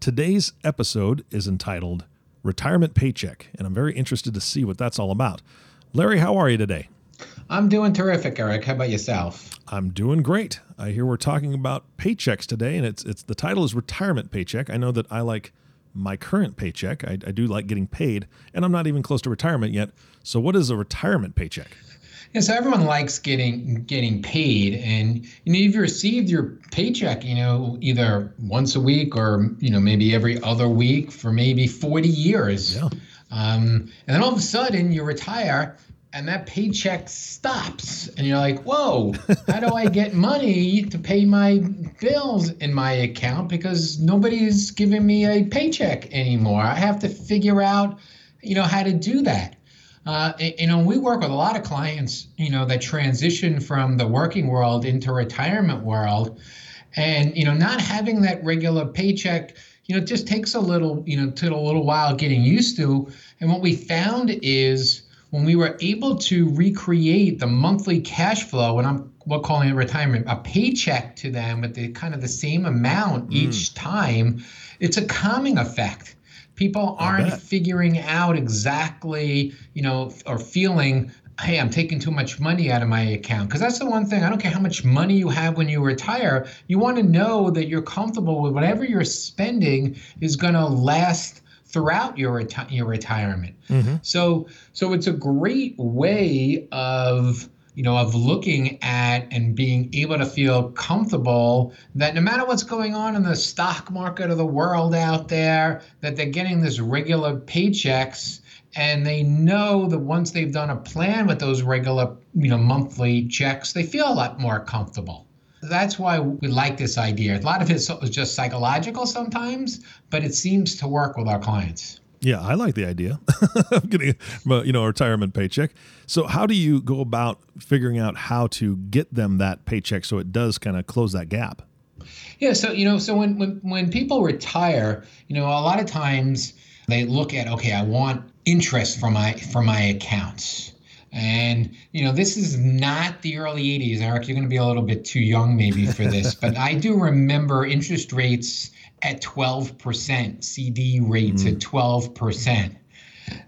Today's episode is entitled Retirement Paycheck, and I'm very interested to see what that's all about. Larry, how are you today? I'm doing terrific, Eric. How about yourself? I'm doing great. I hear we're talking about paychecks today, and it's it's the title is Retirement Paycheck. I know that I like my current paycheck. I, I do like getting paid, and I'm not even close to retirement yet. So, what is a retirement paycheck? Yeah, so everyone likes getting getting paid, and you know you've received your paycheck, you know, either once a week or you know maybe every other week for maybe forty years. Yeah. Um, and then all of a sudden you retire, and that paycheck stops, and you're like, "Whoa, how do I get money to pay my bills in my account because nobody's giving me a paycheck anymore? I have to figure out, you know, how to do that." Uh, you know, we work with a lot of clients, you know, that transition from the working world into retirement world, and you know, not having that regular paycheck, you know, just takes a little, you know, took a little while getting used to. And what we found is when we were able to recreate the monthly cash flow, and I'm we're calling it retirement, a paycheck to them with the kind of the same amount mm. each time, it's a calming effect people aren't figuring out exactly, you know, or feeling, hey, I'm taking too much money out of my account. Because that's the one thing, I don't care how much money you have when you retire, you want to know that you're comfortable with whatever you're spending is going to last throughout your reti- your retirement. Mm-hmm. So so it's a great way of you know, of looking at and being able to feel comfortable that no matter what's going on in the stock market of the world out there, that they're getting this regular paychecks and they know that once they've done a plan with those regular, you know, monthly checks, they feel a lot more comfortable. That's why we like this idea. A lot of it's just psychological sometimes, but it seems to work with our clients. Yeah, I like the idea of getting, you know, a retirement paycheck. So, how do you go about figuring out how to get them that paycheck so it does kind of close that gap? Yeah, so you know, so when when when people retire, you know, a lot of times they look at, okay, I want interest from my from my accounts. And you know, this is not the early 80s, Eric. You're going to be a little bit too young maybe for this, but I do remember interest rates at 12%, CD rates mm. at 12%.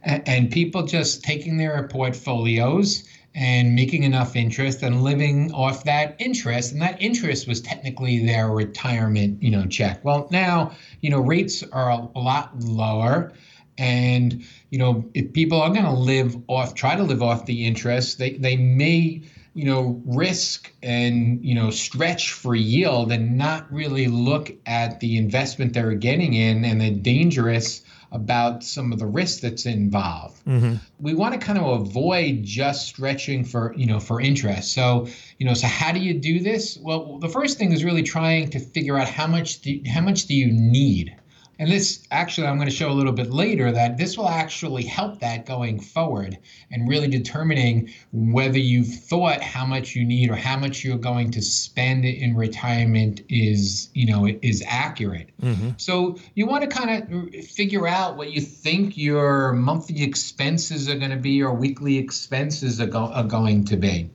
And people just taking their portfolios and making enough interest and living off that interest and that interest was technically their retirement you know check well now you know rates are a, lot lower and you know if people are going to live off try to live off the interest they they may you know, risk and, you know, stretch for yield and not really look at the investment they're getting in and the dangerous about some of the risk that's involved. Mm-hmm. We want to kind of avoid just stretching for, you know, for interest. So, you know, so how do you do this? Well, the first thing is really trying to figure out how much do, how much do you need? And this actually, I'm going to show a little bit later that this will actually help that going forward and really determining whether you've thought how much you need or how much you're going to spend in retirement is, you know, is accurate. Mm-hmm. So you want to kind of figure out what you think your monthly expenses are going to be or weekly expenses are, go- are going to be.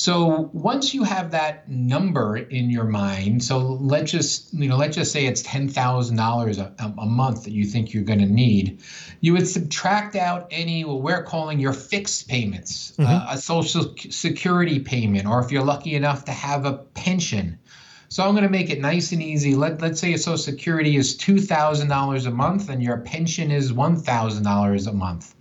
So once you have that number in your mind, so let's just you know let's just say it's ten thousand dollars a month that you think you're going to need, you would subtract out any what we're calling your fixed payments, mm-hmm. uh, a social security payment, or if you're lucky enough to have a pension. So I'm going to make it nice and easy. Let, let's say your Social Security is $2,000 a month and your pension is $1,000 a month.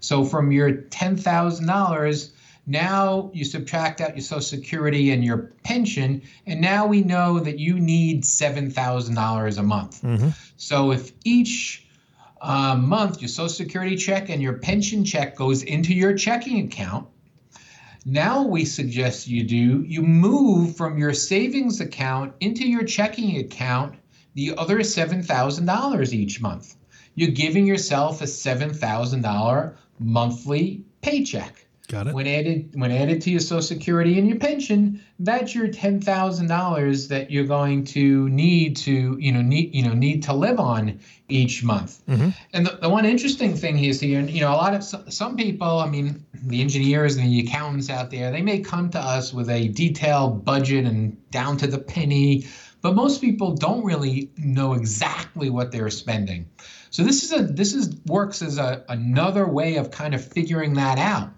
So from your $10,000, now you subtract out your Social Security and your pension, and now we know that you need $7,000 a month. Mm-hmm. So if each uh, month your Social Security check and your pension check goes into your checking account, now we suggest you do, you move from your savings account into your checking account the other $7,000 each month. you're giving yourself a $7,000 monthly paycheck. Got it. When added when added to your Social Security and your pension, that's your ten thousand dollars that you're going to need to you know need you know need to live on each month. Mm-hmm. And the, the one interesting thing is here, you know, a lot of some people, I mean, the engineers and the accountants out there, they may come to us with a detailed budget and down to the penny, but most people don't really know exactly what they're spending. So this is a this is works as a, another way of kind of figuring that out.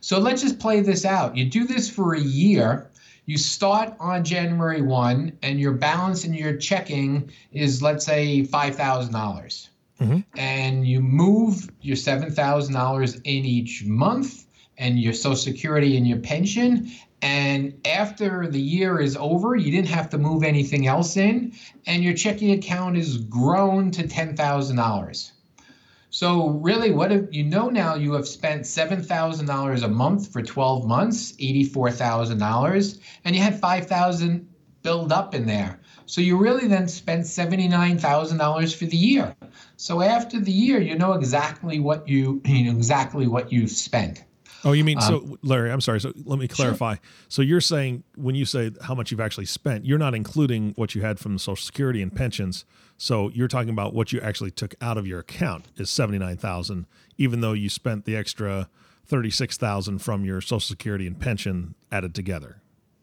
So let's just play this out. You do this for a year. You start on January 1, and your balance in your checking is, let's say, $5,000. mm-hmm. And you move your $7,000 in each month and your Social Security and your pension. And after the year is over, you didn't have to move anything else in, and your checking account is grown to $10,000. So really, what if you know now you have spent seven thousand dollars a month for twelve months, eighty-four thousand dollars, and you had five thousand build up in there. So you really then spent seventy-nine thousand dollars for the year. So after the year, you know exactly what you you know exactly what you've spent. Oh, you mean um, so, Larry? I'm sorry. So let me clarify. Sure. So you're saying when you say how much you've actually spent, you're not including what you had from the Social Security and pensions. So you're talking about what you actually took out of your account is seventy nine thousand, even though you spent the extra thirty six thousand from your Social Security and pension added together.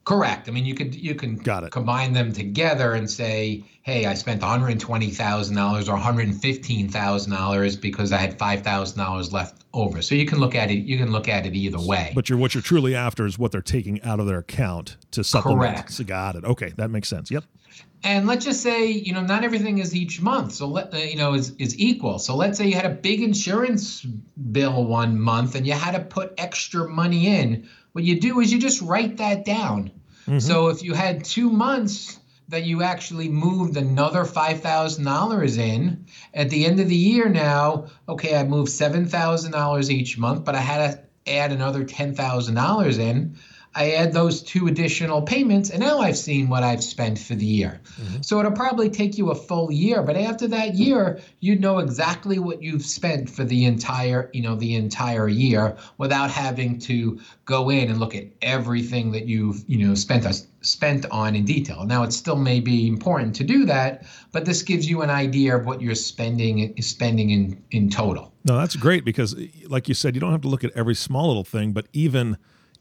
Correct. I mean, you could you can Got it. combine them together and say, hey, I spent one hundred twenty thousand dollars or one hundred fifteen thousand dollars because I had five thousand dollars left over. So you can look at it. You can look at it either way. But you're what you're truly after is what they're taking out of their account to supplement. Correct. So got it. Okay, that makes sense. Yep. And let's just say, you know, not everything is each month. So let uh, you know is is equal. So let's say you had a big insurance bill one month and you had to put extra money in. What you do is you just write that down Mm-hmm. So if you had two months that you actually moved another $5,000 in, at the end of the year now, okay, I moved $7,000 each month, but I had to add another $10,000 in. I add those two additional payments, and now I've seen what I've spent for the year. Mm-hmm. So it'll probably take you a full year, but after that year, you know exactly what you've spent for the entire, you know, the entire year without having to go in and look at everything that you've, you know, spent us spent on in detail. Now it still may be important to do that, but this gives you an idea of what you're spending spending in in total. No, that's great because like you said, you don't have to look at every small little thing, but even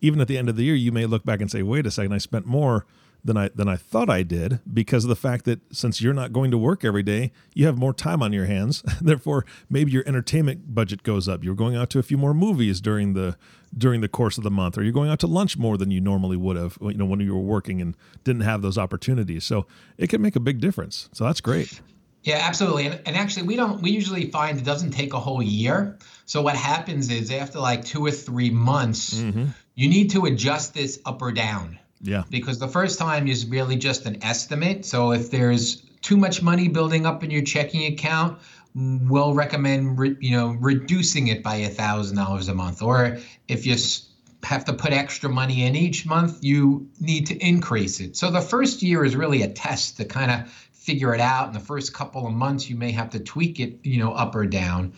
even at the end of the year, you may look back and say, wait a second, I spent more than I than I thought I did because of the fact that since you're not going to work every day, you have more time on your hands. Therefore, maybe your entertainment budget goes up. You're going out to a few more movies during the during the course of the month, or you're going out to lunch more than you normally would have, you know, when you were working and didn't have those opportunities. So it can make a big difference. So that's great. Yeah, absolutely. And, and actually, we don't. We usually find it doesn't take a whole year. So what happens is after like two or three months, mm-hmm. you need to adjust this up or down. Yeah. Because the first time is really just an estimate. So if there's too much money building up in your checking account, we'll recommend re, you know reducing it by a thousand dollars a month. Or if you have to put extra money in each month, you need to increase it. So the first year is really a test to kind of figure it out. In the first couple of months, you may have to tweak it, you know, up or down.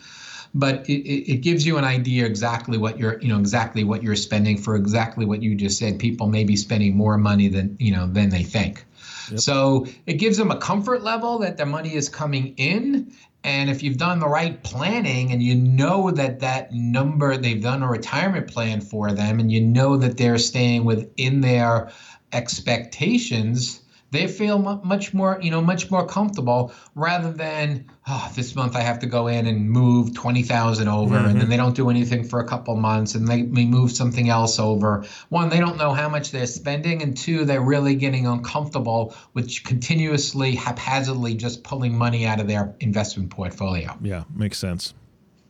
But it, it gives you an idea exactly what you're, you know, exactly what you're spending for exactly what you just said. People may be spending more money than, you know, than they think. Yep. So it gives them a comfort level that their money is coming in. And if you've done the right planning and you know that that number, they've done a retirement plan for them and you know that they're staying within their expectations, they feel much more, you know, much more comfortable rather than oh, this month I have to go in and move twenty thousand over, mm-hmm. and then mm-hmm. they don't do anything for a couple months, and they may move something else over. One, they don't know how much they're spending, and two, they're really getting uncomfortable with continuously haphazardly just pulling money out of their investment portfolio. Yeah, makes sense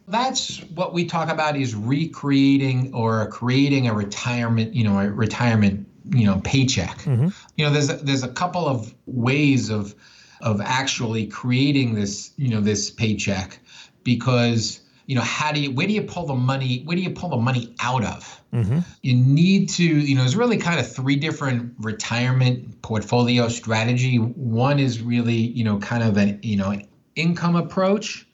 that's what we talk about is recreating or creating a retirement you know a retirement you know paycheck. Mm-hmm. You know, there's a, there's a couple of ways of of actually creating this you know this paycheck because you know how do you where do you pull the money where do you pull the money out of mm-hmm. you need to you know there's really kind of three different retirement portfolio strategy one is really you know kind of an you know income approach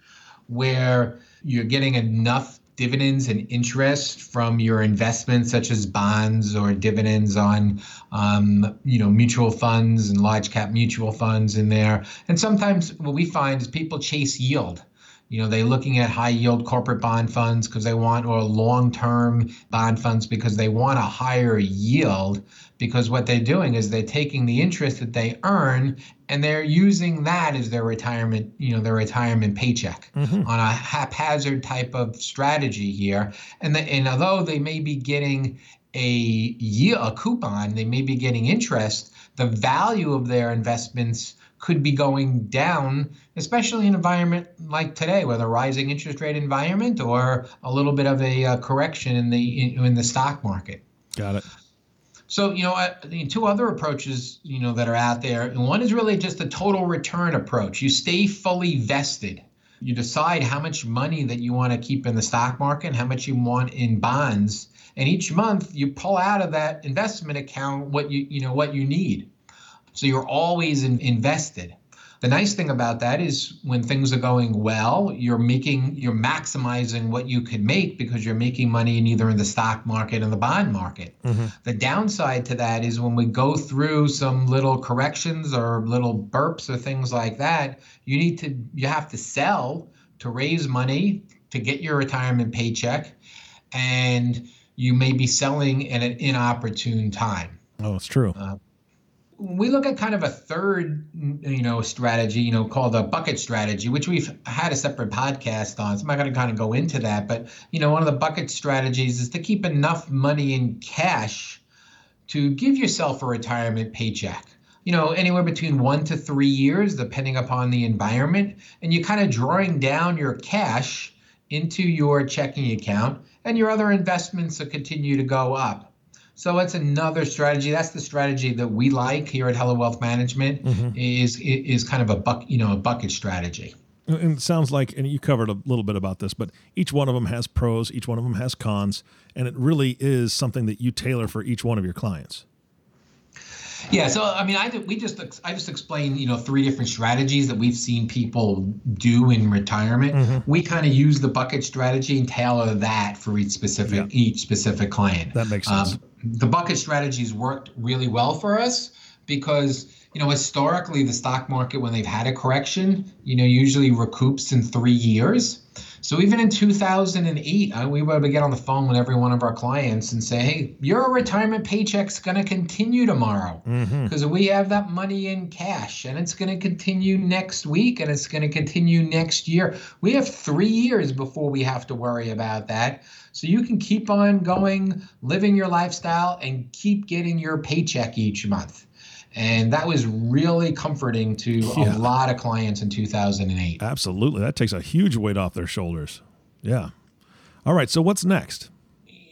where you're getting enough dividends and interest from your investments, such as bonds or dividends on, um, you know, mutual funds and large cap mutual funds in there. And sometimes what we find is people chase yield. You know, they're looking at high yield corporate bond funds because they want, or long term bond funds because they want a higher yield. Because what they're doing is they're taking the interest that they earn and they're using that as their retirement, you know, their retirement paycheck mm-hmm. on a haphazard type of strategy here. And, the, and although they may be getting a yield, a coupon, they may be getting interest, the value of their investments could be going down, especially in an environment like today, with a rising interest rate environment or a little bit of a uh, correction in the in, in, the stock market. Got it. So you know, I, two other approaches you know that are out there, and one is really just the total return approach. You stay fully vested. You decide how much money that you want to keep in the stock market, how much you want in bonds, and each month you pull out of that investment account what you you know what you need. So you're always in, invested. The nice thing about that is when things are going well, you're making you're maximizing what you can make because you're making money in either in the stock market and the bond market. Mm-hmm. The downside to that is when we go through some little corrections or little burps or things like that, you need to you have to sell to raise money to get your retirement paycheck and you may be selling at an inopportune time. Oh, it's true. Uh, we look at kind of a third you know strategy you know called a bucket strategy which we've had a separate podcast on so i'm not going to kind of go into that but you know one of the bucket strategies is to keep enough money in cash to give yourself a retirement paycheck. You know anywhere between one to three years depending upon the environment and you're kind of drawing down your cash into your checking account and your other investments will continue to go up so it's another strategy. That's the strategy that we like here at Heller Wealth Management mm-hmm. is is kind of a buck, you know, a bucket strategy. And it sounds like, and you covered a little bit about this, but each one of them has pros, each one of them has cons, and it really is something that you tailor for each one of your clients. Yeah, so I mean, I we just I just explained you know three different strategies that we've seen people do in retirement. Mm-hmm. We kind of use the bucket strategy and tailor that for each specific yeah. each specific client. That makes sense. Um, the bucket strategies worked really well for us because you know historically the stock market when they've had a correction you know usually recoups in three years so even in 2008, uh, we were able to get on the phone with every one of our clients and say, "Hey, your retirement paycheck's going to continue tomorrow because mm-hmm. we have that money in cash, and it's going to continue next week, and it's going to continue next year. We have three years before we have to worry about that." So you can keep on going, living your lifestyle, and keep getting your paycheck each month. And that was really comforting to yeah. a lot of clients in 2008. Absolutely. That takes a huge weight off their shoulders. Yeah. All right. So what's next?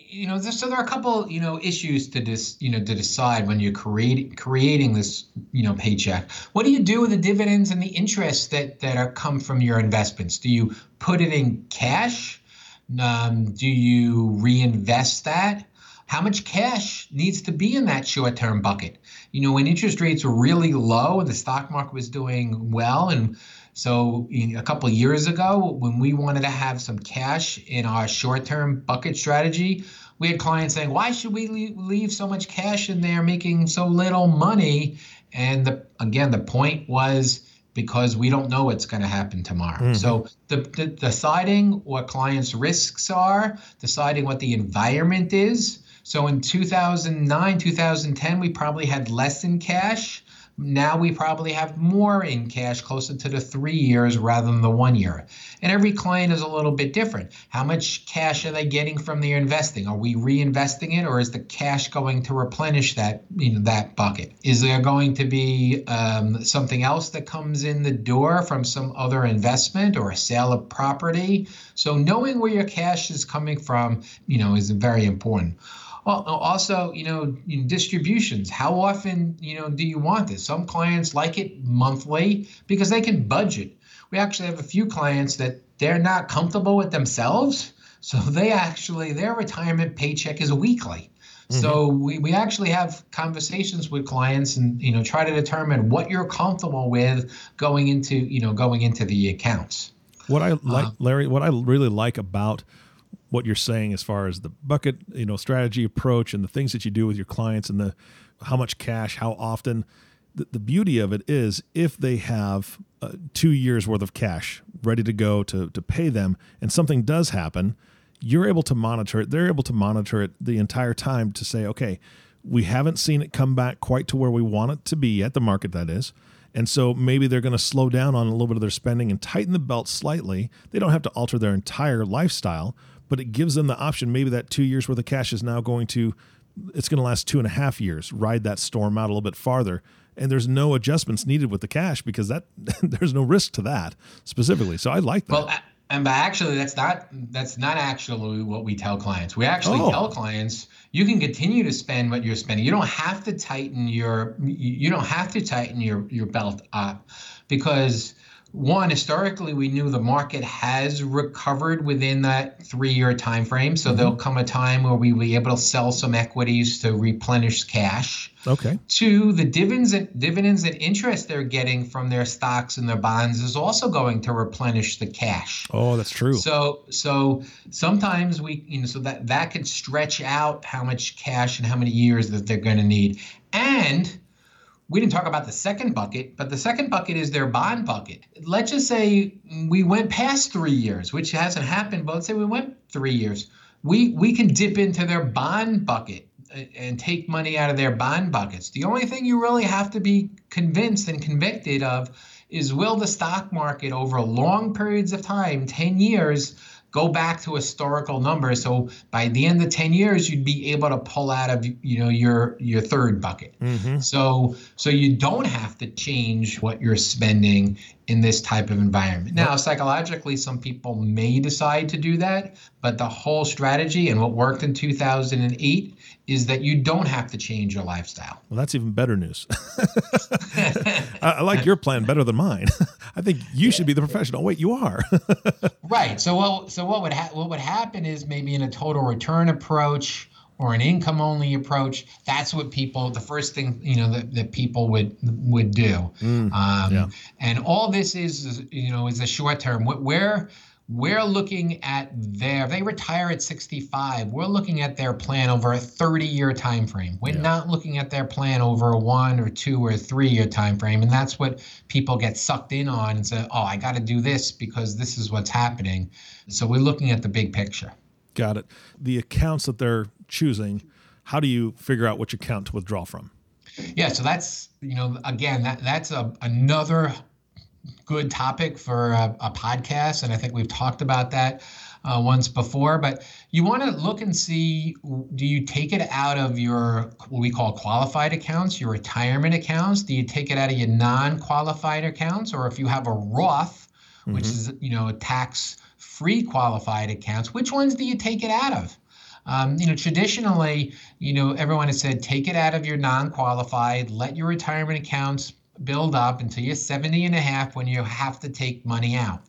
You know, so there are a couple, you know, issues to dis, you know, to decide when you're creating creating this, you know, paycheck. What do you do with the dividends and the interest that that are come from your investments? Do you put it in cash? Um, do you reinvest that? How much cash needs to be in that short term bucket? You know, when interest rates were really low, and the stock market was doing well. And so a couple years ago, when we wanted to have some cash in our short term bucket strategy, we had clients saying, why should we leave so much cash in there making so little money? And the, again, the point was, because we don't know what's going to happen tomorrow. Mm-hmm. So the, the, deciding what clients' risks are, deciding what the environment is, so in 2009, 2010, we probably had less in cash. Now we probably have more in cash, closer to the three years rather than the one year. And every client is a little bit different. How much cash are they getting from their investing? Are we reinvesting it, or is the cash going to replenish that you know that bucket? Is there going to be um, something else that comes in the door from some other investment or a sale of property? So knowing where your cash is coming from, you know, is very important. Well, also, you know, distributions. How often, you know, do you want this? Some clients like it monthly because they can budget. We actually have a few clients that they're not comfortable with themselves, so they actually their retirement paycheck is weekly. Mm-hmm. So we, we actually have conversations with clients and you know try to determine what you're comfortable with going into you know going into the accounts. What I like, Larry, what I really like about what you're saying as far as the bucket, you know, strategy approach and the things that you do with your clients and the how much cash, how often. The, the beauty of it is if they have uh, two years worth of cash ready to go to to pay them, and something does happen, you're able to monitor it. They're able to monitor it the entire time to say, okay, we haven't seen it come back quite to where we want it to be at the market that is. And so maybe they're going to slow down on a little bit of their spending and tighten the belt slightly. They don't have to alter their entire lifestyle, but it gives them the option. Maybe that two years worth of cash is now going to, it's going to last two and a half years, ride that storm out a little bit farther. And there's no adjustments needed with the cash because that there's no risk to that specifically. So I like that. Well, and but actually, that's not that's not actually what we tell clients. We actually Oh. tell clients you can continue to spend what you're spending. You don't have to tighten your you don't have to tighten your your belt up because one historically we knew the market has recovered within that three year time frame so mm-hmm. there'll come a time where we will be able to sell some equities to replenish cash okay. Two, the dividends and dividends and interest they're getting from their stocks and their bonds is also going to replenish the cash. Oh, that's true. So so sometimes we you know so that that could stretch out how much cash and how many years that they're going to need. And we didn't talk about the second bucket, but the second bucket is their bond bucket. Let's just say we went past three years, which hasn't happened, but let's say we went three years. We we can dip into their bond bucket and take money out of their bond buckets. The only thing you really have to be convinced and convicted of is will the stock market over long periods of time, 10 years, go back to historical numbers. So by the end of 10 years, you'd be able to pull out of you know your your third bucket. Mm-hmm. So so you don't have to change what you're spending in this type of environment. Now, psychologically, some people may decide to do that, but the whole strategy and what worked in 2008 is that you don't have to change your lifestyle. Well, that's even better news. I, I like your plan better than mine. I think you should be the professional. Wait, you are. Right. So what so what would ha- what would happen is maybe in a total return approach or an income only approach. That's what people the first thing you know that, that people would would do. um, yeah. And all this is, is you know is a short term. What we're we're looking at their they retire at 65 we're looking at their plan over a 30 year time frame we're not looking at their plan over a one or two or three year time frame and that's what people get sucked in on and say oh i got to do this because this is what's happening so we're looking at the big picture Got it. The accounts that they're choosing, how do you figure out which account to withdraw from? Yeah, so that's you know again that that's a another good topic for a, a podcast, and I think we've talked about that uh, once before. But you want to look and see do you take it out of your what we call qualified accounts, your retirement accounts? Do you take it out of your non-qualified accounts, or if you have a Roth, which is you know a tax-free qualified accounts, which ones do you take it out of? Um, you know, traditionally, you know, everyone has said take it out of your non-qualified, let your retirement accounts build up until you're 70 and a half when you have to take money out.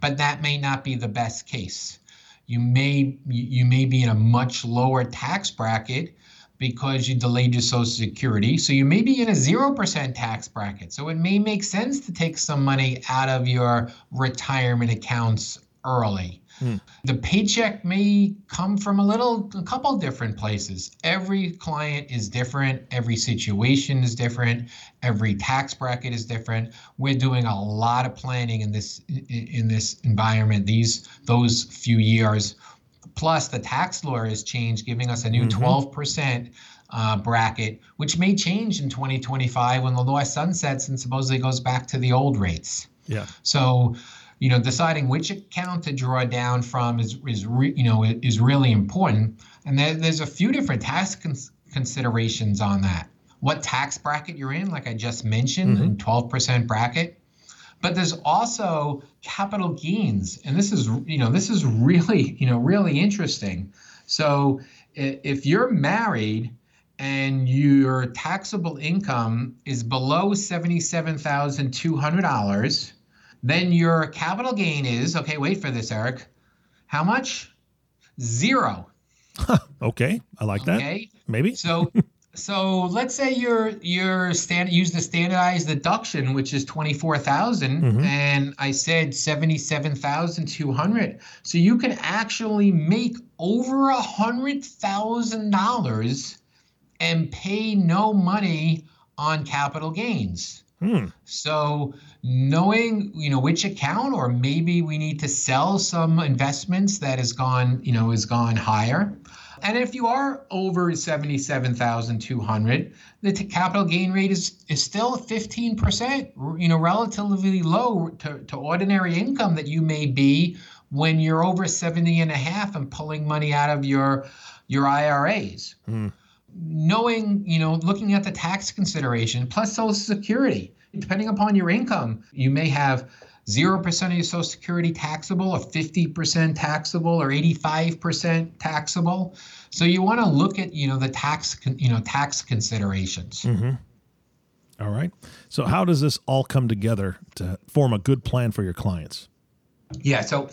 But that may not be the best case. You may you may be in a much lower tax bracket because you delayed your social security. So you may be in a 0% tax bracket. So it may make sense to take some money out of your retirement accounts early. The paycheck may come from a little, a couple different places. Every client is different. Every situation is different. Every tax bracket is different. We're doing a lot of planning in this in this environment. These those few years, plus the tax law has changed, giving us a new 12 percent uh, bracket, which may change in 2025 when the law sunsets and supposedly goes back to the old rates. Yeah. So, you know, deciding which account to draw down from is is re, you know is really important. And there, there's a few different tax cons- considerations on that. What tax bracket you're in, like I just mentioned, mm-hmm. in 12% bracket. But there's also capital gains, and this is you know this is really you know really interesting. So if you're married and your taxable income is below $77,200, then your capital gain is okay, wait for this, Eric. How much? Zero. Okay. I like that. Okay. Maybe. So So let's say you're you're stand use the standardized deduction, which is twenty four mm-hmm. and I said seventy seven thousand two hundred. So you can actually make over a hundred thousand dollars and pay no money on capital gains. Hmm. So knowing you know which account or maybe we need to sell some investments that has gone you know has gone higher and if you are over 77,200, the capital gain rate is, is still 15%, you know, relatively low to, to ordinary income that you may be when you're over 70 and a half and pulling money out of your your IRAs. Mm. Knowing, you know, looking at the tax consideration plus social security, depending upon your income, you may have 0% of your Social Security taxable, or 50% taxable, or 85% taxable. So you want to look at you know the tax you know tax considerations. Mm-hmm. All right. So how does this all come together to form a good plan for your clients? Yeah. So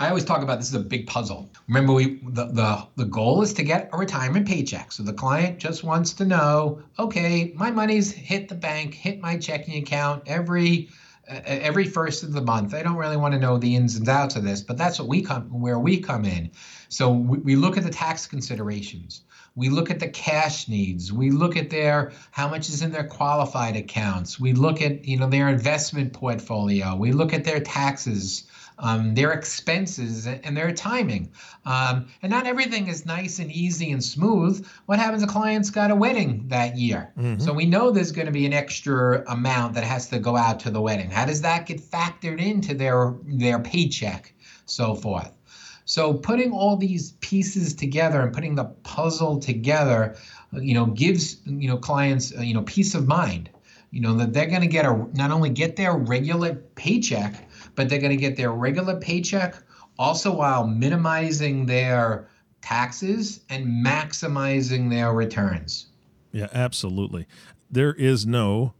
I always talk about this is a big puzzle. Remember, we the, the the goal is to get a retirement paycheck. So the client just wants to know, okay, my money's hit the bank, hit my checking account every uh, every first of the month. I don't really want to know the ins and outs of this, but that's what we come where we come in. So we, we look at the tax considerations. We look at the cash needs. We look at their how much is in their qualified accounts. We look at you know their investment portfolio. We look at their taxes um, their expenses and their timing. Um, and not everything is nice and easy and smooth. What happens? A client's got a wedding that year, mm-hmm. so we know there's going to be an extra amount that has to go out to the wedding. How does that get factored into their their paycheck, so forth? So putting all these pieces together and putting the puzzle together, you know, gives you know clients you know peace of mind. You know that they're going to get a not only get their regular paycheck, but they're going to get their regular paycheck also while minimizing their taxes and maximizing their returns. Yeah, absolutely. There is no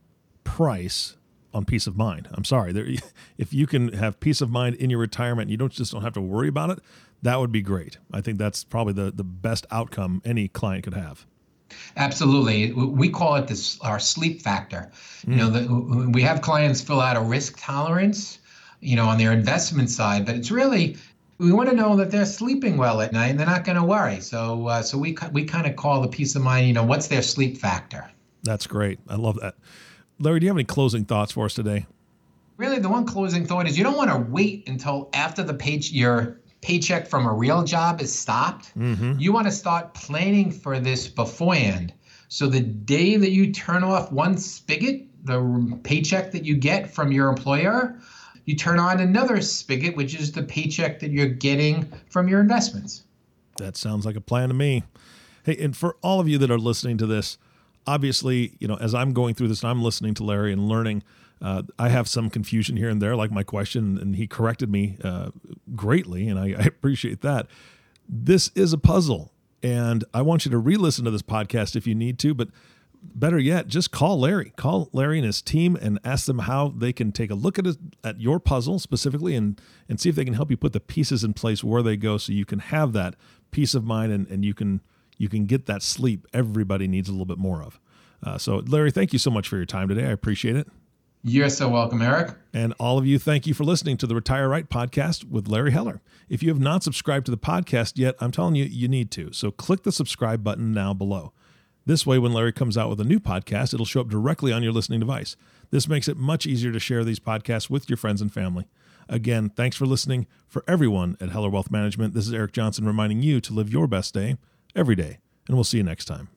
price on peace of mind. I'm sorry. There, if you can have peace of mind in your retirement, you don't just don't have to worry about it. That would be great. I think that's probably the the best outcome any client could have. Absolutely. We call it this our sleep factor. Mm. You know, the, we have clients fill out a risk tolerance you know, on their investment side. But it's really we want to know that they're sleeping well at night and they're not going to worry. So uh, so we we kind of call the peace of mind. You know, what's their sleep factor? That's great. I love that. Larry, do you have any closing thoughts for us today? Really, the one closing thought is you don't want to wait until after the page your paycheck from a real job is stopped. Mm-hmm. You want to start planning for this beforehand. So the day that you turn off one spigot, the paycheck that you get from your employer, you turn on another spigot, which is the paycheck that you're getting from your investments. That sounds like a plan to me. Hey, and for all of you that are listening to this, obviously, you know, as I'm going through this and I'm listening to Larry and learning, uh, I have some confusion here and there, like my question, and he corrected me uh, greatly, and I, I appreciate that. This is a puzzle, and I want you to re listen to this podcast if you need to, but better yet, just call Larry. Call Larry and his team and ask them how they can take a look at at your puzzle specifically and and see if they can help you put the pieces in place where they go so you can have that peace of mind and, and you can you can get that sleep everybody needs a little bit more of. Uh, so Larry, thank you so much for your time today. I appreciate it. You're so welcome, Eric. And all of you, thank you for listening to the Retire Right podcast with Larry Heller. If you have not subscribed to the podcast yet, I'm telling you, you need to. So click the subscribe button now below. This way, when Larry comes out with a new podcast, it'll show up directly on your listening device. This makes it much easier to share these podcasts with your friends and family. Again, thanks for listening. For everyone at Heller Wealth Management, this is Eric Johnson reminding you to live your best day every day, and we'll see you next time.